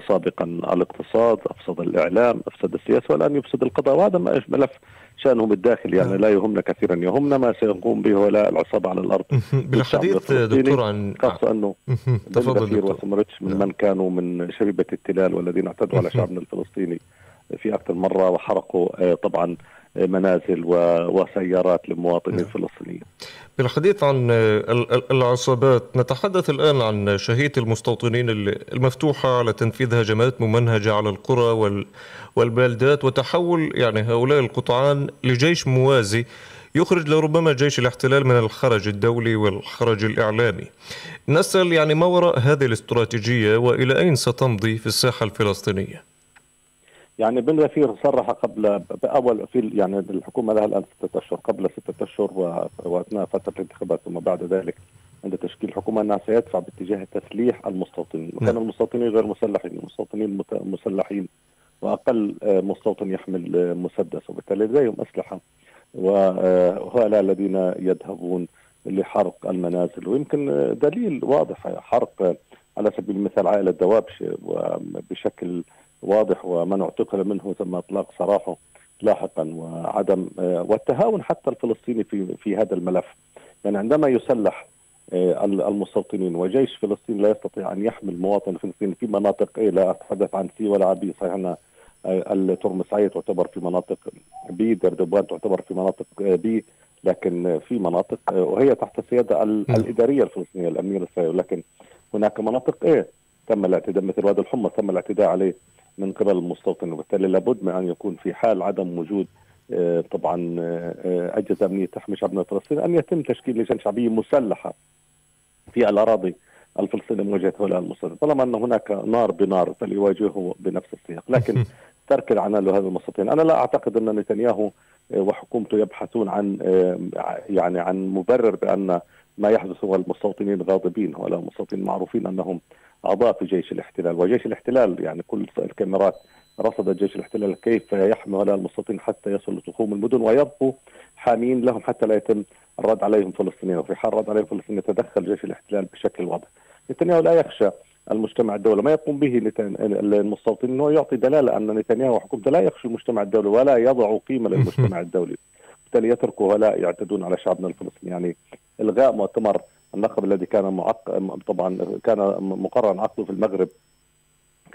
S3: سابقا الاقتصاد أفسد الإعلام أفسد السياسة والآن يفسد القضاء وهذا ملف شأنهم الداخلي. يعني نعم. لا يهمنا كثيرا يهمنا ما سيقوم به هؤلاء العصابة على الأرض.
S4: بالحديث دكتور عن
S3: خاصة أنه تفضل وسمرتش من نعم. من كانوا من شبيبه التلال والذين اعتدوا على شعبنا الفلسطيني في أكثر مرة وحرقوا آه، طبعا آه، منازل وسيارات للمواطنين نعم. الفلسطينيين.
S4: بالحديث عن العصابات نتحدث الآن عن شهيه المستوطنين المفتوحة على تنفيذ هجمات ممنهجه على القرى والبلدات وتحول يعني هؤلاء القطعان لجيش موازي يخرج لربما جيش الاحتلال من الخرج الدولي والخرج الإعلامي نسأل يعني ما وراء هذه الاستراتيجية وإلى أين ستمضي في الساحة الفلسطينية
S3: يعني بن غفير صرح قبل بأول في يعني الحكومة لها الآن ستة أشهر قبل ستة أشهر وأثناء فترة الانتخابات ثم بعد ذلك عند تشكيل الحكومة أنها سيدفع باتجاه تسليح المستوطنين وكان نعم. المستوطنين غير مسلحين المستوطنين مسلحين وأقل مستوطن يحمل مسدس وبالتالي لديهم أسلحة وهؤلاء الذين يذهبون لحرق المنازل ويمكن دليل واضح حرق على سبيل المثال عائلة دوابش بشكل واضح ومن اعتقل منه ثم اطلاق سراحه لاحقا وعدم آه، والتهاون حتى الفلسطيني في في هذا الملف. يعني عندما يسلح آه، المستوطنين وجيش فلسطين لا يستطيع أن يحمل مواطن فلسطيني في مناطق اي لا أتحدث عن سي ولا عبي صحيح أن آه، الترمسعيه تعتبر في مناطق بي دردبان تعتبر في مناطق بي لكن في مناطق وهي تحت السياده الإدارية الفلسطينية الامنيه الاسرائيليه لكن هناك مناطق إيه تم الاعتداء مثل وادي الحمص تم الاعتداء عليه. من قبل المستوطن وبالتالي لابد من أن يكون في حال عدم وجود آه، طبعا آه، أجهزة أمنية تحمي شعبنا الفلسطيني أن يتم تشكيل لجان شعبية مسلحة في الأراضي الفلسطينية مواجهه هؤلاء المستوطنين طالما أن هناك نار بنار فليواجهه بنفس السياق. لكن *laughs* ترك العناء لهذا المستوطنين أنا لا أعتقد أن نتنياهو وحكومته يبحثون عن يعني عن مبرر بأن ما يحدث هو المستوطنين غاضبين هؤلاء المستوطنين معروفين أنهم أعضاء في جيش الاحتلال. وجيش الاحتلال يعني كل الكاميرات رصدت جيش الاحتلال كيف يحمي هؤلاء المستوطنين حتى يصلوا لتخوم المدن ويبقوا حاميين لهم حتى لا يتم الرد عليهم فلسطينيين. وفي حال رد عليهم فلسطينيين يتدخل جيش الاحتلال بشكل واضح. نتنياهو لا يخشى المجتمع الدولي ما يقوم به المستوطنين هو يعطي دلالة أن نتنياهو وحكومته لا يخشى المجتمع الدولي ولا يضع قيمة للمجتمع الدولي. بالتالي يتركوا هؤلاء يعتدون على شعبنا الفلسطيني. يعني إلغاء مؤتمر النقب الذي كان معق... طبعا كان مقرر عقده في المغرب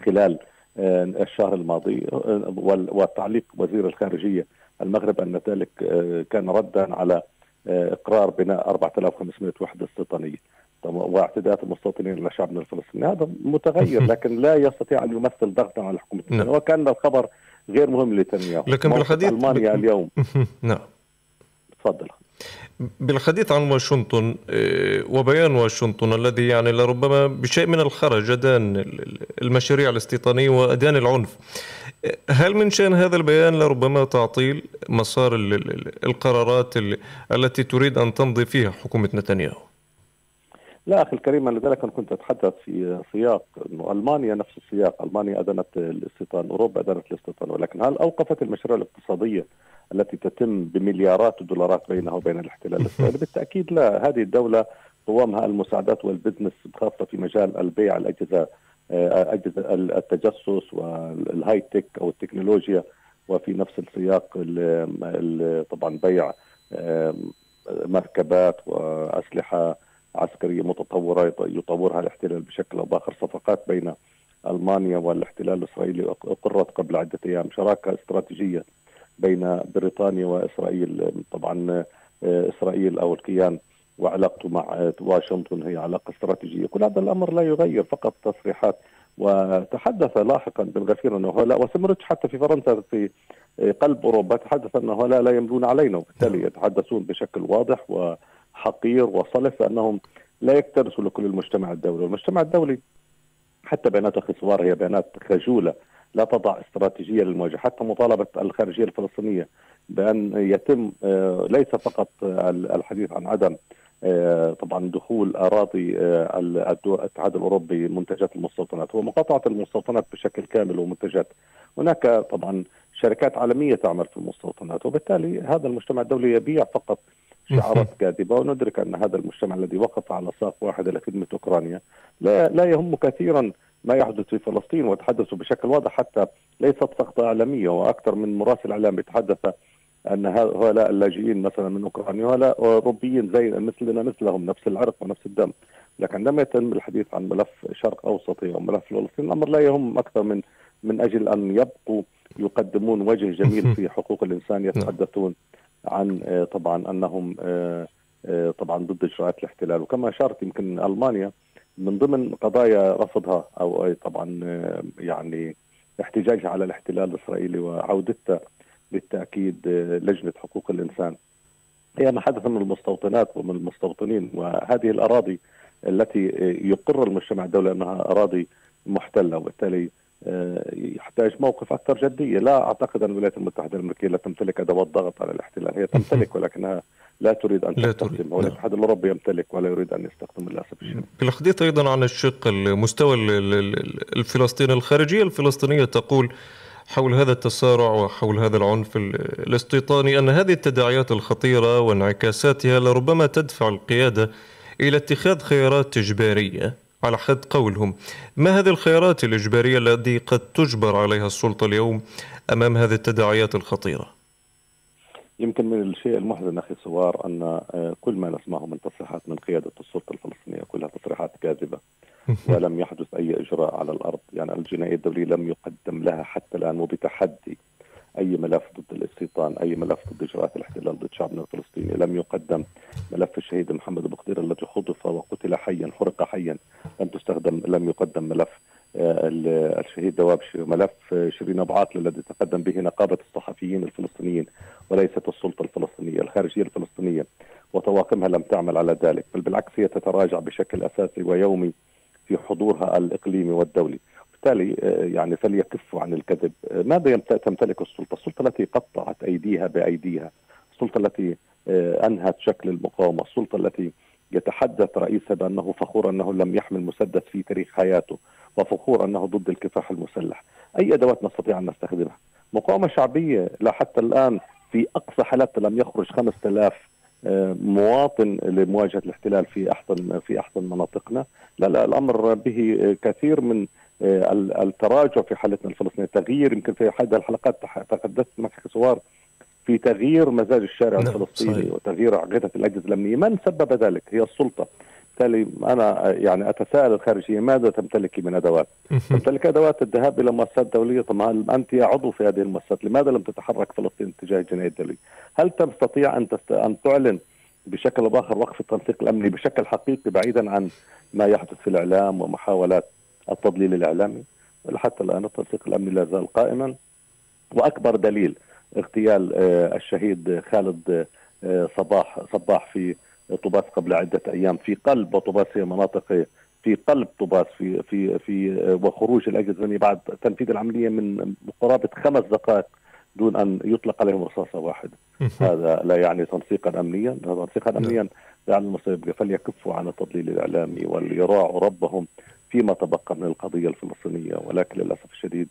S3: خلال آه، الشهر الماضي آه، وتعليق وزير الخارجية المغرب أن ذلك آه، كان ردا على إقرار بناء 4500 وحدة استيطانيه واعتداءات المستوطنين على شعبنا الفلسطيني. هذا متغير لكن لا يستطيع أن يمثل ضغطا على حكومة نعم. وكان الخبر غير مهم لنتنياهو
S4: لكن بالحديث
S3: ألمانيا اليوم. *laughs*
S4: نعم.
S3: تفضل.
S4: بالحديث عن واشنطن آه، وبيان واشنطن الذي يعني لربما بشيء من الخرج أدان المشاريع الاستيطانية وأدان العنف. هل من شأن هذا البيان لربما تعطيل مسار القرارات التي تريد أن تمضي فيها حكومة نتنياهو؟
S3: لا أخي الكريم أنا لذلك كنت أتحدث في سياق إنه ألمانيا نفس السياق، ألمانيا أدانت الاستيطان، أوروبا أدانت الاستيطان، ولكن هل أوقفت المشاريع الاقتصادية التي تتم بمليارات الدولارات بينها وبين الاحتلال الاسرائيلي؟ *laughs* بالتأكيد لا، هذه الدولة قوامها المساعدات وال business خاصة في مجال البيع الأجهزة أجهزة التجسس وال high tech أو التكنولوجيا وفي نفس السياق طبعا بيع مركبات وأسلحة عسكرية متطورة يطورها الاحتلال بشكل أو بآخر. صفقات بين ألمانيا والاحتلال الإسرائيلي أقرت قبل عدة أيام. شراكة استراتيجية بين بريطانيا وإسرائيل. طبعا آه، إسرائيل أو الكيان وعلاقته مع واشنطن هي علاقة استراتيجية، كل هذا الأمر لا يغير فقط تصريحات وتحدث لاحقا بن غفير أنه هؤلاء وسمرتش حتى في فرنسا في قلب أوروبا تحدث ان هؤلاء لا يملون علينا وبالتالي يتحدثون بشكل واضح وحقير وصلف أنهم لا يكترثوا لكل المجتمع الدولي، والمجتمع الدولي حتى بيانات أخي صوار هي بيانات خجولة لا تضع استراتيجية للمواجهة، حتى مطالبة الخارجية الفلسطينية بأن يتم آه، ليس فقط الحديث عن عدم آه، طبعا دخول أراضي آه، الاتحاد الأوروبي منتجات المستوطنات. هو مقاطعة المستوطنات بشكل كامل ومنتجات. هناك طبعا شركات عالمية تعمل في المستوطنات وبالتالي هذا المجتمع الدولي يبيع فقط شعارات كاذبة. وندرك أن هذا المجتمع الذي وقف على ساق واحدة لخدمه أوكرانيا لا لا يهم كثيرا ما يحدث في فلسطين وتحدثوا بشكل واضح حتى ليست سقطه اعلاميه وأكثر من مراسل إعلام يتحدث أن هؤلاء اللاجئين مثلا من أوكرانيا هؤلاء أوروبيين زي مثلنا مثلهم نفس العرق ونفس الدم. لكن عندما يتم الحديث عن ملف شرق أوسطي أو ملف فلسطين الأمر لا يهم أكثر من من أجل أن يبقوا يقدمون وجه جميل *laughs* في حقوق الإنسان يتحدثون عن آه، طبعا أنهم آه، آه، طبعا ضد إجراءات الاحتلال. وكما اشرت يمكن ألمانيا من ضمن قضايا رفضها أو طبعا يعني احتجاجها على الاحتلال الإسرائيلي وعودته بالتأكيد لجنة حقوق الإنسان. هي ما حدث من المستوطنات ومن المستوطنين وهذه الأراضي التي يقر المجتمع الدولي أنها أراضي محتلة وبالتالي آه، يحتاج موقف أكثر جدية، لا أعتقد أن الولايات المتحدة الأمريكية لا تمتلك أدوات ضغط على الاحتلال، هي تمتلك ولكنها لا تريد أن لا تستخدم والاتحاد الأوروبي يمتلك ولا يريد أن يستخدم للأسف الشديد.
S4: بالحديث أيضا عن الشق المستوى الفلسطيني، الخارجية. الفلسطينية تقول حول هذا التسارع وحول هذا العنف الاستيطاني أن هذه التداعيات الخطيرة وانعكاساتها لربما تدفع القيادة إلى اتخاذ خيارات إجبارية على حد قولهم. ما هذه الخيارات الإجبارية التي قد تجبر عليها السلطة اليوم أمام هذه التداعيات الخطيرة؟
S3: يمكن من الشيء المحزن أخي سوار أن آه، كل ما نسمعه من تصريحات من قيادة السلطة الفلسطينية كلها تصريحات كاذبة. ولم يحدث أي إجراء على الأرض. يعني الجنائية الدولية لم يقدم لها حتى الآن وبتحدي أي ملف ضد الاستيطان أي ملف ضد إجراءات الاحتلال ضد شعبنا الفلسطيني. لم يقدم ملف الشهيد محمد بقدير الذي خطف وقتل حيا حرق حيا لم تستخدم لم يقدم ملف الشهيد دوابشي ملف شيرين ابو الذي تقدم به نقابة الصحفيين الفلسطينيين وليست السلطة الفلسطينية الخارجية الفلسطينية وطواقمها لم تعمل على ذلك بل بالعكس هي تتراجع بشكل أساسي ويومي في حضورها الاقليمي والدولي. بالتالي آه، يعني فليكفوا عن الكذب. آه، ماذا تمتلك السلطة؟ السلطة التي قطعت أيديها بأيديها السلطة التي آه، أنهت شكل المقاومة السلطة التي يتحدث رئيسها بانه فخور أنه لم يحمل مسدس في تاريخ حياته وفخور أنه ضد الكفاح المسلح. أي أدوات نستطيع أن نستخدمها؟ مقاومة شعبية لا حتى الآن في أقصى حالات لم يخرج 5000 مواطن لمواجهة الاحتلال في احسن في احسن مناطقنا. لا لا الأمر به كثير من آه، التراجع في حالتنا الفلسطينية تغيير يمكن في أحد الحلقات تحدثت معك صور في تغيير مزاج الشارع نعم الفلسطيني صحيح. وتغيير عقيدة الأجهزة الأمنية. من سبب ذلك؟ هي السلطة. بالتالي أنا يعني أتساءل الخارجية ماذا تمتلك من أدوات؟ تمتلك أدوات الذهاب إلى مؤسسات دولية. طبعا أنت يا عضو في هذه المؤسسات لماذا لم تتحرك فلسطين تجاه الجناية الدولية؟ هل تستطيع أن تست... أن تعلن بشكل أو بآخر وقف التنسيق الأمني بشكل حقيقي بعيدا عن ما يحدث في الإعلام ومحاولات التضليل الإعلامي؟ حتى الآن التنسيق الأمني لا زال قائما. وأكبر دليل اغتيال آه، الشهيد خالد آه، صباح صباح في طوباس قبل عدة أيام في قلب طوباس هي مناطق في قلب طوباس في في في وخروج الأجهزة بعد تنفيذ العملية من قرابة خمس دقائق دون أن يطلق عليهم رصاصة واحدة. هذا لا يعني تنسيقا امنيا هذا تنسيقا نعم. امنيا. يعني المصيب فليكفوا عن التضليل الإعلامي وليراعوا ربهم فيما تبقى من القضية الفلسطينية ولكن للأسف الشديد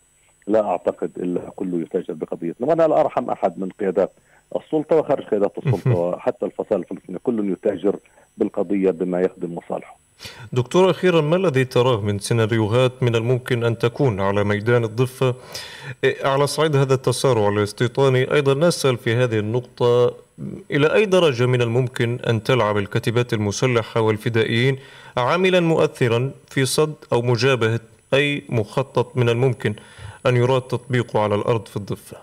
S3: لا أعتقد إلا كله يتاجر بقضيتنا وأنا لا أرحم أحد من قيادات السلطة وخارج قيادات السلطة *laughs* وحتى الفصائل الفلسطينية. كل يتاجر بالقضية بما يخدم مصالحه.
S1: دكتور أخيرا ما الذي تراه من سيناريوهات من الممكن أن تكون على ميدان الضفة؟ إيه، على صعيد هذا التسارع الاستيطاني أيضا نسأل في هذه النقطة إلى أي درجة من الممكن أن تلعب الكتيبات المسلحة والفدائيين عاملا مؤثرا في صد أو مجابهة أي مخطط من الممكن؟ أن يراد تطبيقه على الأرض في الضفة.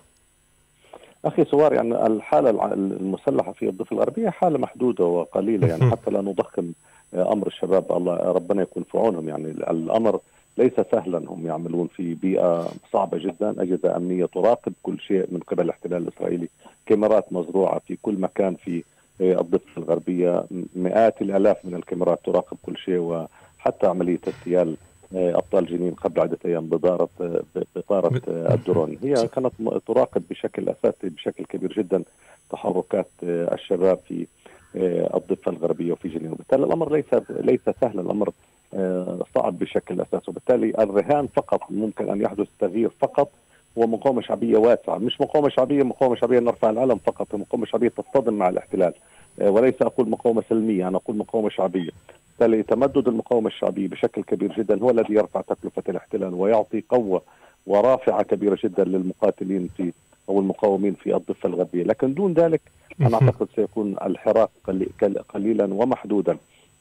S3: أخي سوار يعني الحالة المسلحة في الضفة الغربية حالة محدودة وقليلة يعني حتى لا نضخم أمر الشباب الله ربنا يكون في عونهم. يعني الأمر ليس سهلا هم يعملون في بيئة صعبة جدا أجهزة أمنية تراقب كل شيء من قبل الاحتلال الإسرائيلي كاميرات مزروعة في كل مكان في الضفة الغربية مئات الآلاف من الكاميرات تراقب كل شيء وحتى عملية اغتيال أبطال جنين قبل عدة أيام بطاره آه، بطاره الدرون هي كانت تراقب بشكل أساسي بشكل كبير جدا تحركات الشباب في آه، الضفة الغربية وفي جنين. وبالتالي الأمر ليس ليس سهلا. الأمر آه، صعب بشكل أساسي. وبالتالي الرهان فقط ممكن أن يحدث تغيير فقط هو مقاومه شعبية واسعة. مش مقاومة شعبية مقاومة شعبية نرفع العلم فقط مقاومة شعبية تصطدم مع الاحتلال. آه، وليس أقول مقاومة سلمية أنا أقول مقاومة شعبية. بالتالي تمدد المقاومة الشعبية بشكل كبير جدا هو الذي يرفع تكلفة الاحتلال ويعطي قوة ورافعة كبيرة جدا للمقاتلين في أو المقاومين في الضفة الغربية، لكن دون ذلك أنا أعتقد سيكون الحراك قليلا ومحدودا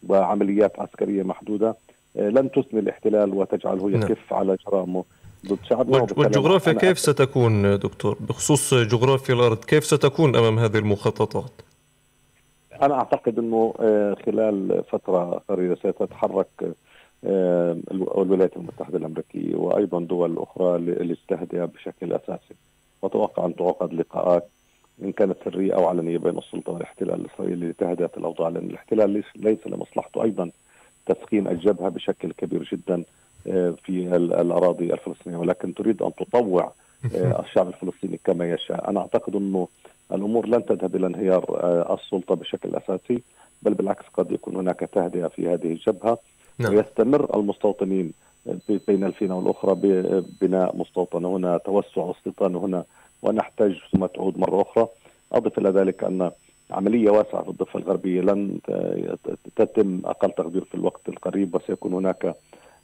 S3: وعمليات عسكرية محدودة آه، لن تثني الاحتلال وتجعله نعم. يكف على جرائمه ضد شعبنا
S1: والجغرافيا كيف ستكون دكتور؟ بخصوص جغرافيا الأرض كيف ستكون أمام هذه المخططات؟
S3: أنا أعتقد إنه آه، خلال فترة قريبة ستتحرك آه، الولايات المتحدة الأمريكية وأيضا دول أخرى للتهدئه بشكل أساسي. وأتوقع أن تعقد لقاءات إن كانت سرية أو علنية بين السلطة والاحتلال الإسرائيلي لتهدئة الأوضاع. لأن الاحتلال ليس لمصلحته. أيضا تسخين الجبهه بشكل كبير جدا آه، في الأراضي الفلسطينية. ولكن تريد أن تطوع الشعب الفلسطيني كما يشاء، أنا أعتقد أنه الأمور لن تذهب إلى انهيار آه، السلطة بشكل أساسي بل بالعكس قد يكون هناك تهدئة في هذه الجبهة. نعم. ويستمر المستوطنين بين الفينة والأخرى ببناء مستوطن. هنا توسع استيطان هنا ونحتاج ثم تعود مرة أخرى. أضف إلى ذلك أن عملية واسعة في الضفة الغربية لن تتم أقل تقدير في الوقت القريب وسيكون هناك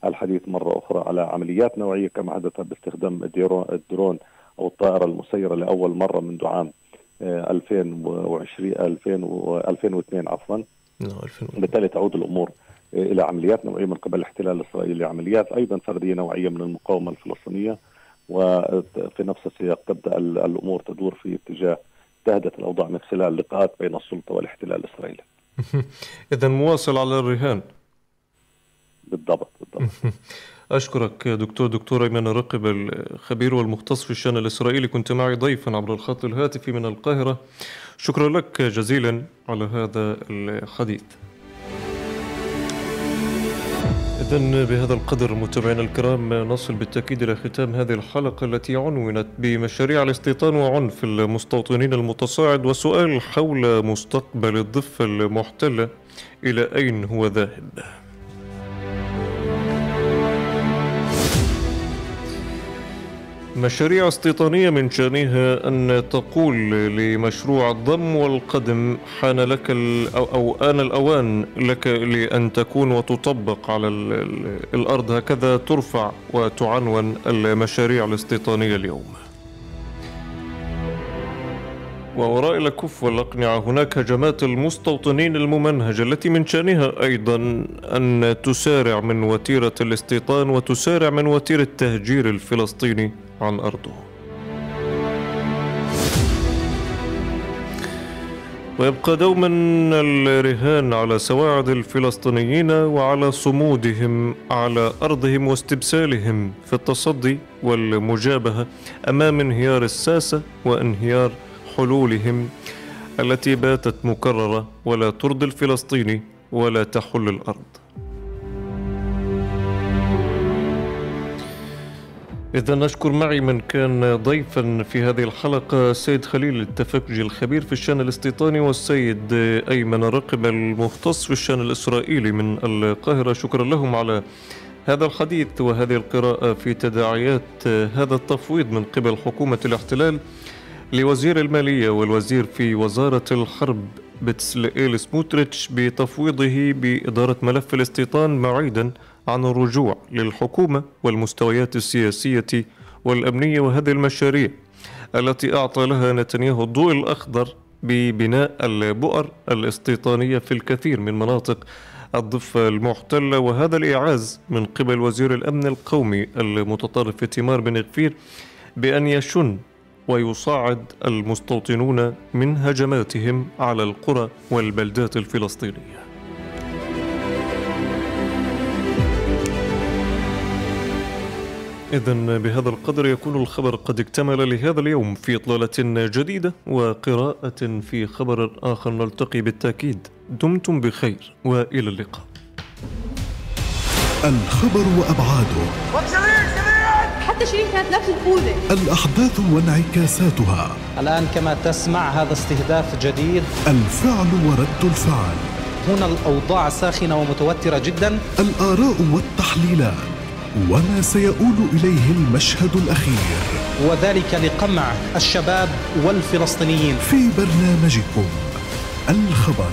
S3: الحديث مرة أخرى على عمليات نوعية كما حدث باستخدام الدرون أو الطائرة المسيرة لأول مرة منذ عام 2020 2002 عفوا نعم، بالتالي تعود الأمور إلى عمليات نوعية من قبل الاحتلال الاسرائيلي عمليات أيضا فردية نوعية من المقاومة الفلسطينية وفي نفس السياق تبدأ الأمور تدور في اتجاه تهدئة الأوضاع من خلال لقاءات بين السلطة والاحتلال الإسرائيلي. *laughs*
S1: اذا مواصل على الرهان.
S3: بالضبط بالضبط. *laughs*
S1: أشكرك دكتور دكتور أيمن الرقب الخبير والمختص في الشأن الإسرائيلي كنت معي ضيفا عبر الخط الهاتفي من القاهرة شكرا لك جزيلا على هذا الحديث إذا بهذا القدر متابعينا الكرام نصل بالتأكيد إلى ختام هذه الحلقة التي عنونت بمشاريع الاستيطان وعنف المستوطنين المتصاعد وسؤال حول مستقبل الضفة المحتلة إلى أين هو ذاهب؟ مشاريع استيطانية من شأنها أن تقول لمشروع الضم والقدم حان لك أو, أو آن الأوان لك لأن تكون وتطبق على الأرض هكذا ترفع وتعنون المشاريع الاستيطانية اليوم. ووراء الكف والأقنعة هناك هجمات المستوطنين الممنهجة التي من شأنها أيضا أن تسارع من وتيرة الاستيطان وتسارع من وتيرة التهجير الفلسطيني. عن أرضه. ويبقى دوما الرهان على سواعد الفلسطينيين وعلى صمودهم على أرضهم واستبسالهم في التصدي والمجابهة أمام انهيار الساسة وانهيار حلولهم التي باتت مكررة ولا ترضي الفلسطيني ولا تحل الأرض. إذا نشكر معي من كان ضيفا في هذه الحلقة السيد خليل التفكجي الخبير في الشأن الاستيطاني والسيد أيمن رقم المختص في الشأن الإسرائيلي من القاهرة. شكرا لهم على هذا الحديث وهذه القراءة في تداعيات هذا التفويض من قبل حكومة الاحتلال لوزير المالية والوزير في وزارة الحرب بتسلئيل سموتريتش بتفويضه بإدارة ملف الاستيطان بعيدا عن الرجوع للحكومة والمستويات السياسية والأمنية وهذه المشاريع التي أعطى لها نتنياهو الضوء الأخضر ببناء البؤر الاستيطانية في الكثير من مناطق الضفة المحتلة وهذا الإعاز من قبل وزير الأمن القومي المتطرف تيمار بن غفير بأن يشن ويصاعد المستوطنون من هجماتهم على القرى والبلدات الفلسطينية. إذا بهذا القدر يكون الخبر قد اكتمل لهذا اليوم في إطلالة جديدة وقراءة في خبر آخر نلتقي بالتأكيد. دمتم بخير وإلى اللقاء.
S5: الخبر وأبعاده.
S6: حتى شيرين كانت لابسه الخوذه
S5: الأحداث وانعكاساتها.
S7: الآن كما تسمع هذا استهداف جديد.
S5: الفعل ورد الفعل.
S7: هنا الأوضاع ساخنة ومتوترة جدا.
S5: الآراء والتحليلات. وما سيؤول إليه المشهد الأخير.
S7: وذلك لقمع الشباب والفلسطينيين.
S5: في برنامجكم الخبر.